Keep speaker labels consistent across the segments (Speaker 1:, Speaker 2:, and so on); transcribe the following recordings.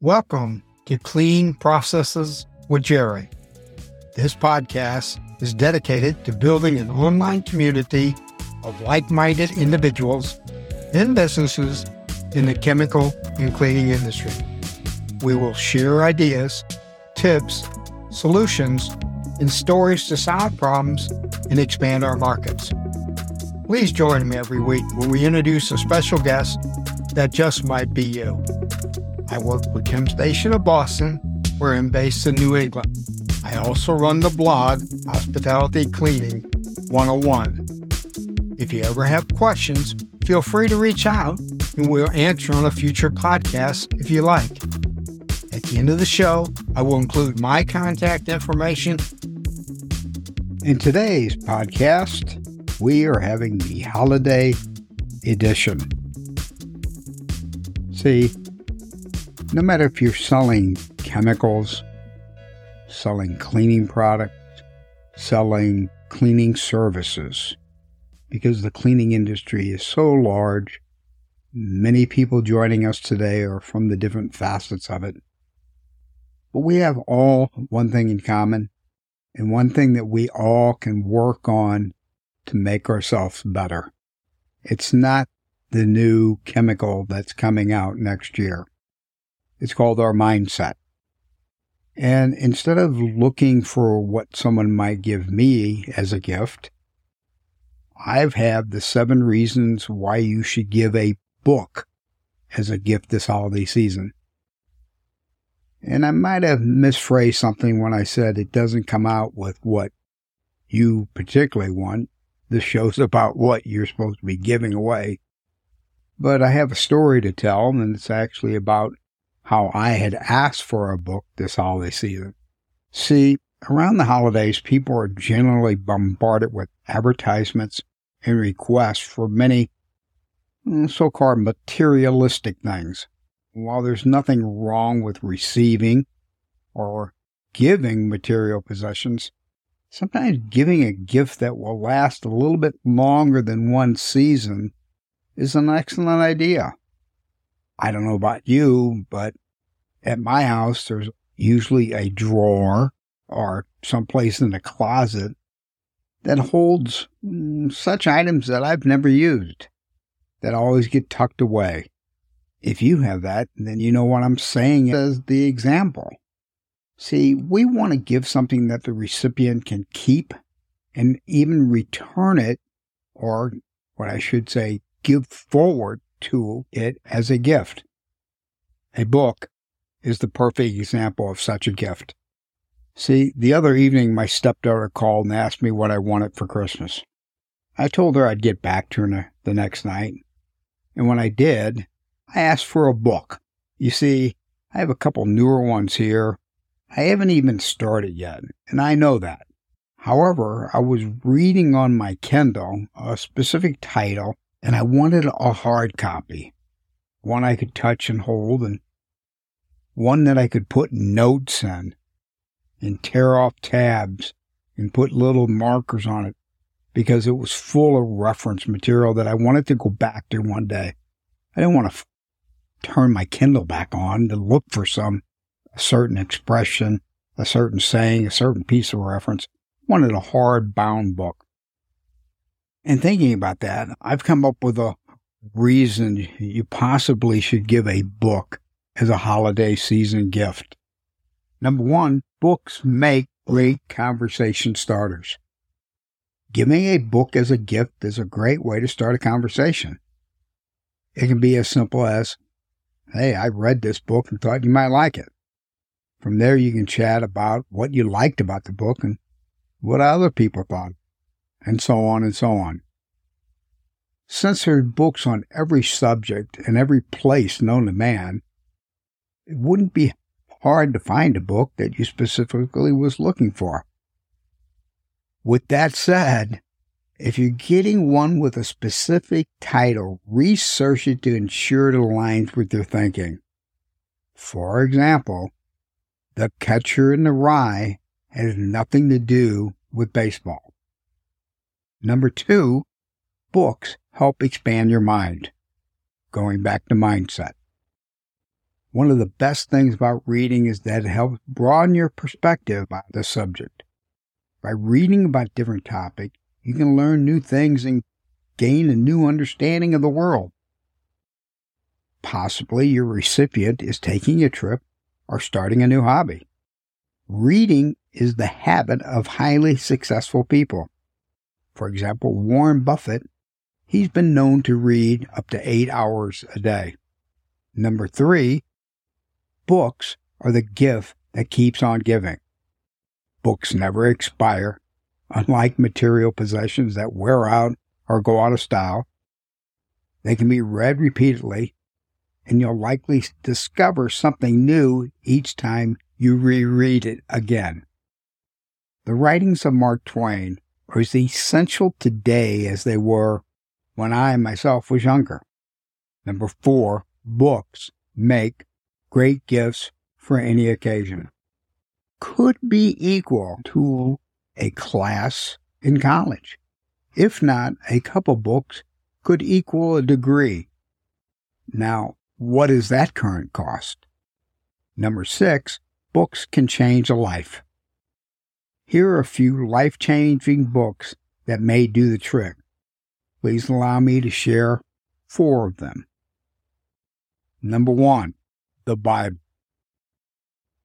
Speaker 1: Welcome to Clean Processes with Jerry. This podcast is dedicated to building an online community of like minded individuals and businesses in the chemical and cleaning industry. We will share ideas, tips, solutions, and stories to solve problems and expand our markets. Please join me every week when we introduce a special guest that just might be you. I work with ChemStation of Boston, where I'm based in New England. I also run the blog Hospitality Cleaning 101. If you ever have questions, feel free to reach out and we'll answer on a future podcast if you like. At the end of the show, I will include my contact information. In today's podcast, we are having the holiday edition. See, no matter if you're selling chemicals, selling cleaning products, selling cleaning services, because the cleaning industry is so large, many people joining us today are from the different facets of it. But we have all one thing in common, and one thing that we all can work on to make ourselves better. It's not the new chemical that's coming out next year. It's called our mindset. And instead of looking for what someone might give me as a gift, I've had the seven reasons why you should give a book as a gift this holiday season. And I might have misphrased something when I said it doesn't come out with what you particularly want. This show's about what you're supposed to be giving away. But I have a story to tell, and it's actually about how I had asked for a book this holiday season. See, around the holidays, people are generally bombarded with advertisements and requests for many mm, so called materialistic things. While there's nothing wrong with receiving or giving material possessions, sometimes giving a gift that will last a little bit longer than one season is an excellent idea. I don't know about you, but at my house, there's usually a drawer or someplace in the closet that holds mm, such items that I've never used that always get tucked away. If you have that, then you know what I'm saying as the example. See, we want to give something that the recipient can keep and even return it, or what I should say, give forward to it as a gift. A book is the perfect example of such a gift. See, the other evening my stepdaughter called and asked me what I wanted for Christmas. I told her I'd get back to her the next night. And when I did, I asked for a book. You see, I have a couple newer ones here. I haven't even started yet, and I know that. However, I was reading on my Kindle a specific title and I wanted a hard copy, one I could touch and hold, and one that I could put notes in and tear off tabs and put little markers on it because it was full of reference material that I wanted to go back to one day. I didn't want to f- turn my Kindle back on to look for some a certain expression, a certain saying, a certain piece of reference. I wanted a hard bound book. And thinking about that, I've come up with a reason you possibly should give a book as a holiday season gift. Number one, books make great conversation starters. Giving a book as a gift is a great way to start a conversation. It can be as simple as, Hey, I read this book and thought you might like it. From there, you can chat about what you liked about the book and what other people thought and so on and so on. Since there are books on every subject and every place known to man, it wouldn't be hard to find a book that you specifically was looking for. With that said, if you're getting one with a specific title, research it to ensure it aligns with your thinking. For example, The Catcher in the Rye has nothing to do with baseball. Number two, books help expand your mind. Going back to mindset. One of the best things about reading is that it helps broaden your perspective about the subject. By reading about different topics, you can learn new things and gain a new understanding of the world. Possibly your recipient is taking a trip or starting a new hobby. Reading is the habit of highly successful people. For example, Warren Buffett, he's been known to read up to eight hours a day. Number three, books are the gift that keeps on giving. Books never expire, unlike material possessions that wear out or go out of style. They can be read repeatedly, and you'll likely discover something new each time you reread it again. The writings of Mark Twain are as essential today as they were when I myself was younger. Number four, books make great gifts for any occasion. Could be equal to a class in college. If not, a couple books could equal a degree. Now, what is that current cost? Number six, books can change a life. Here are a few life changing books that may do the trick. Please allow me to share four of them. Number one, the Bible.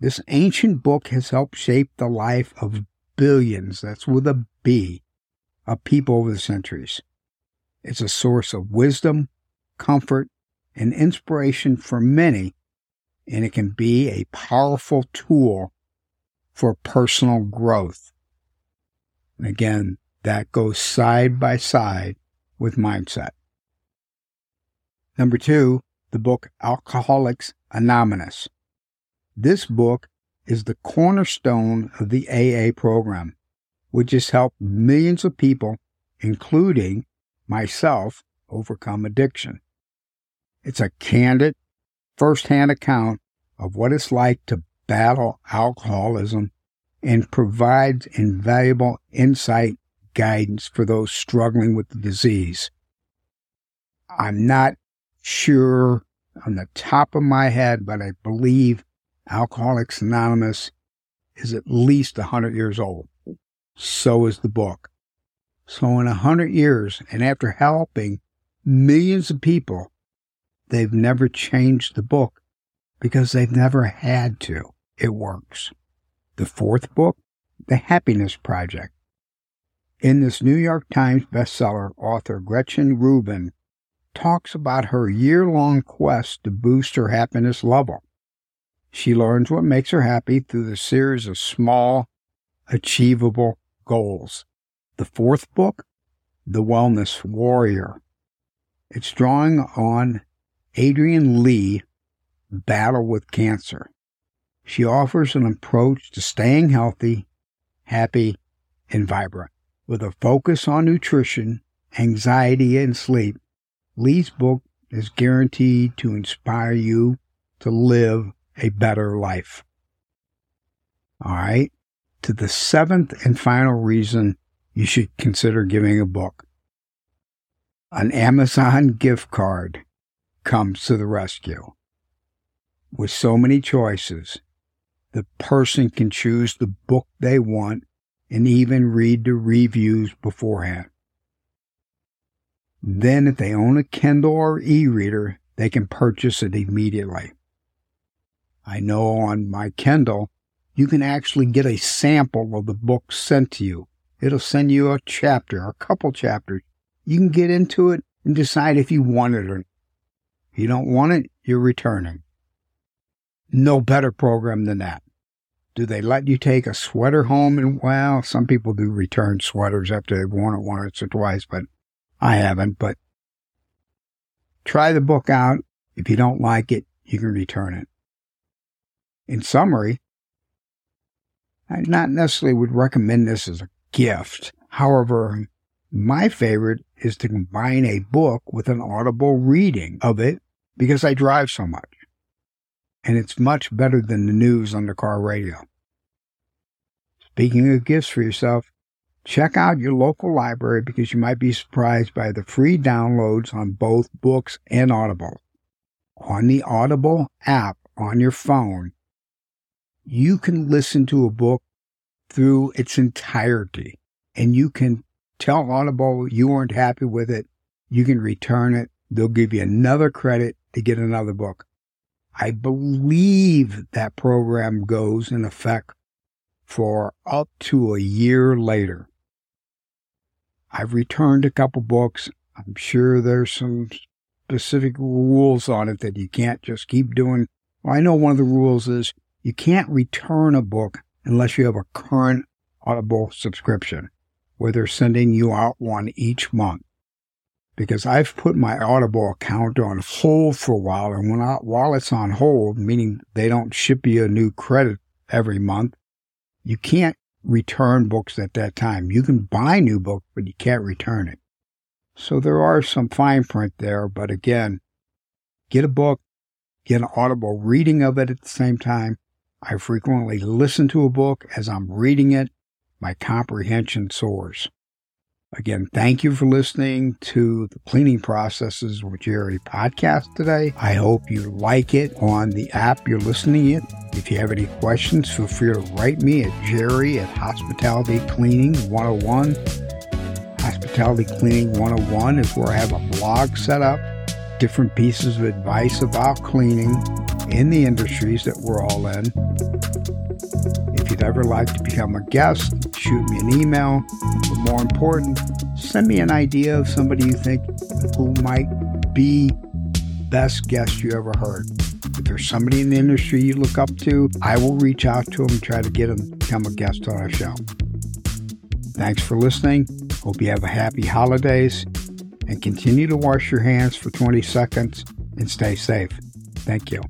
Speaker 1: This ancient book has helped shape the life of billions, that's with a B, of people over the centuries. It's a source of wisdom, comfort, and inspiration for many, and it can be a powerful tool for personal growth. And again, that goes side by side with mindset. Number two, the book Alcoholics Anonymous. This book is the cornerstone of the AA program, which has helped millions of people, including myself, overcome addiction. It's a candid, first-hand account of what it's like to battle alcoholism and provides invaluable insight guidance for those struggling with the disease. I'm not sure on the top of my head, but I believe Alcoholics Anonymous is at least 100 years old. So is the book. So, in 100 years, and after helping millions of people, they've never changed the book because they've never had to. It works. The fourth book, The Happiness Project. In this New York Times bestseller, author Gretchen Rubin talks about her year long quest to boost her happiness level. She learns what makes her happy through the series of small, achievable goals. The fourth book, The Wellness Warrior. It's drawing on Adrienne Lee battle with cancer. She offers an approach to staying healthy, happy, and vibrant. With a focus on nutrition, anxiety, and sleep, Lee's book is guaranteed to inspire you to live a better life. All right. To the seventh and final reason you should consider giving a book. An Amazon gift card comes to the rescue. With so many choices, the person can choose the book they want and even read the reviews beforehand. Then, if they own a Kindle or e reader, they can purchase it immediately. I know on my Kindle, you can actually get a sample of the book sent to you. It'll send you a chapter, a couple chapters. You can get into it and decide if you want it or not. If you don't want it, you're returning. No better program than that. Do they let you take a sweater home? And well, some people do return sweaters after they've worn it once or twice, but I haven't. But try the book out. If you don't like it, you can return it. In summary, I not necessarily would recommend this as a gift. However, my favorite is to combine a book with an audible reading of it because I drive so much. And it's much better than the news on the car radio. Speaking of gifts for yourself, check out your local library because you might be surprised by the free downloads on both books and Audible. On the Audible app, on your phone, you can listen to a book through its entirety and you can tell Audible you weren't happy with it. You can return it. They'll give you another credit to get another book. I believe that program goes in effect for up to a year later. I've returned a couple books. I'm sure there's some specific rules on it that you can't just keep doing. Well, I know one of the rules is you can't return a book unless you have a current Audible subscription where they're sending you out one each month. Because I've put my Audible account on hold for a while, and when I, while it's on hold, meaning they don't ship you a new credit every month, you can't return books at that time. You can buy new books, but you can't return it. So there are some fine print there, but again, get a book, get an audible reading of it at the same time. I frequently listen to a book as I'm reading it. My comprehension soars. Again, thank you for listening to the Cleaning Processes with Jerry podcast today. I hope you like it on the app you're listening it. If you have any questions, feel free to write me at jerry at Hospitality Cleaning 101. Hospitality Cleaning 101 is where I have a blog set up, different pieces of advice about cleaning in the industries that we're all in. Ever like to become a guest, shoot me an email. But more important, send me an idea of somebody you think who might be best guest you ever heard. If there's somebody in the industry you look up to, I will reach out to them and try to get them to become a guest on our show. Thanks for listening. Hope you have a happy holidays and continue to wash your hands for 20 seconds and stay safe. Thank you.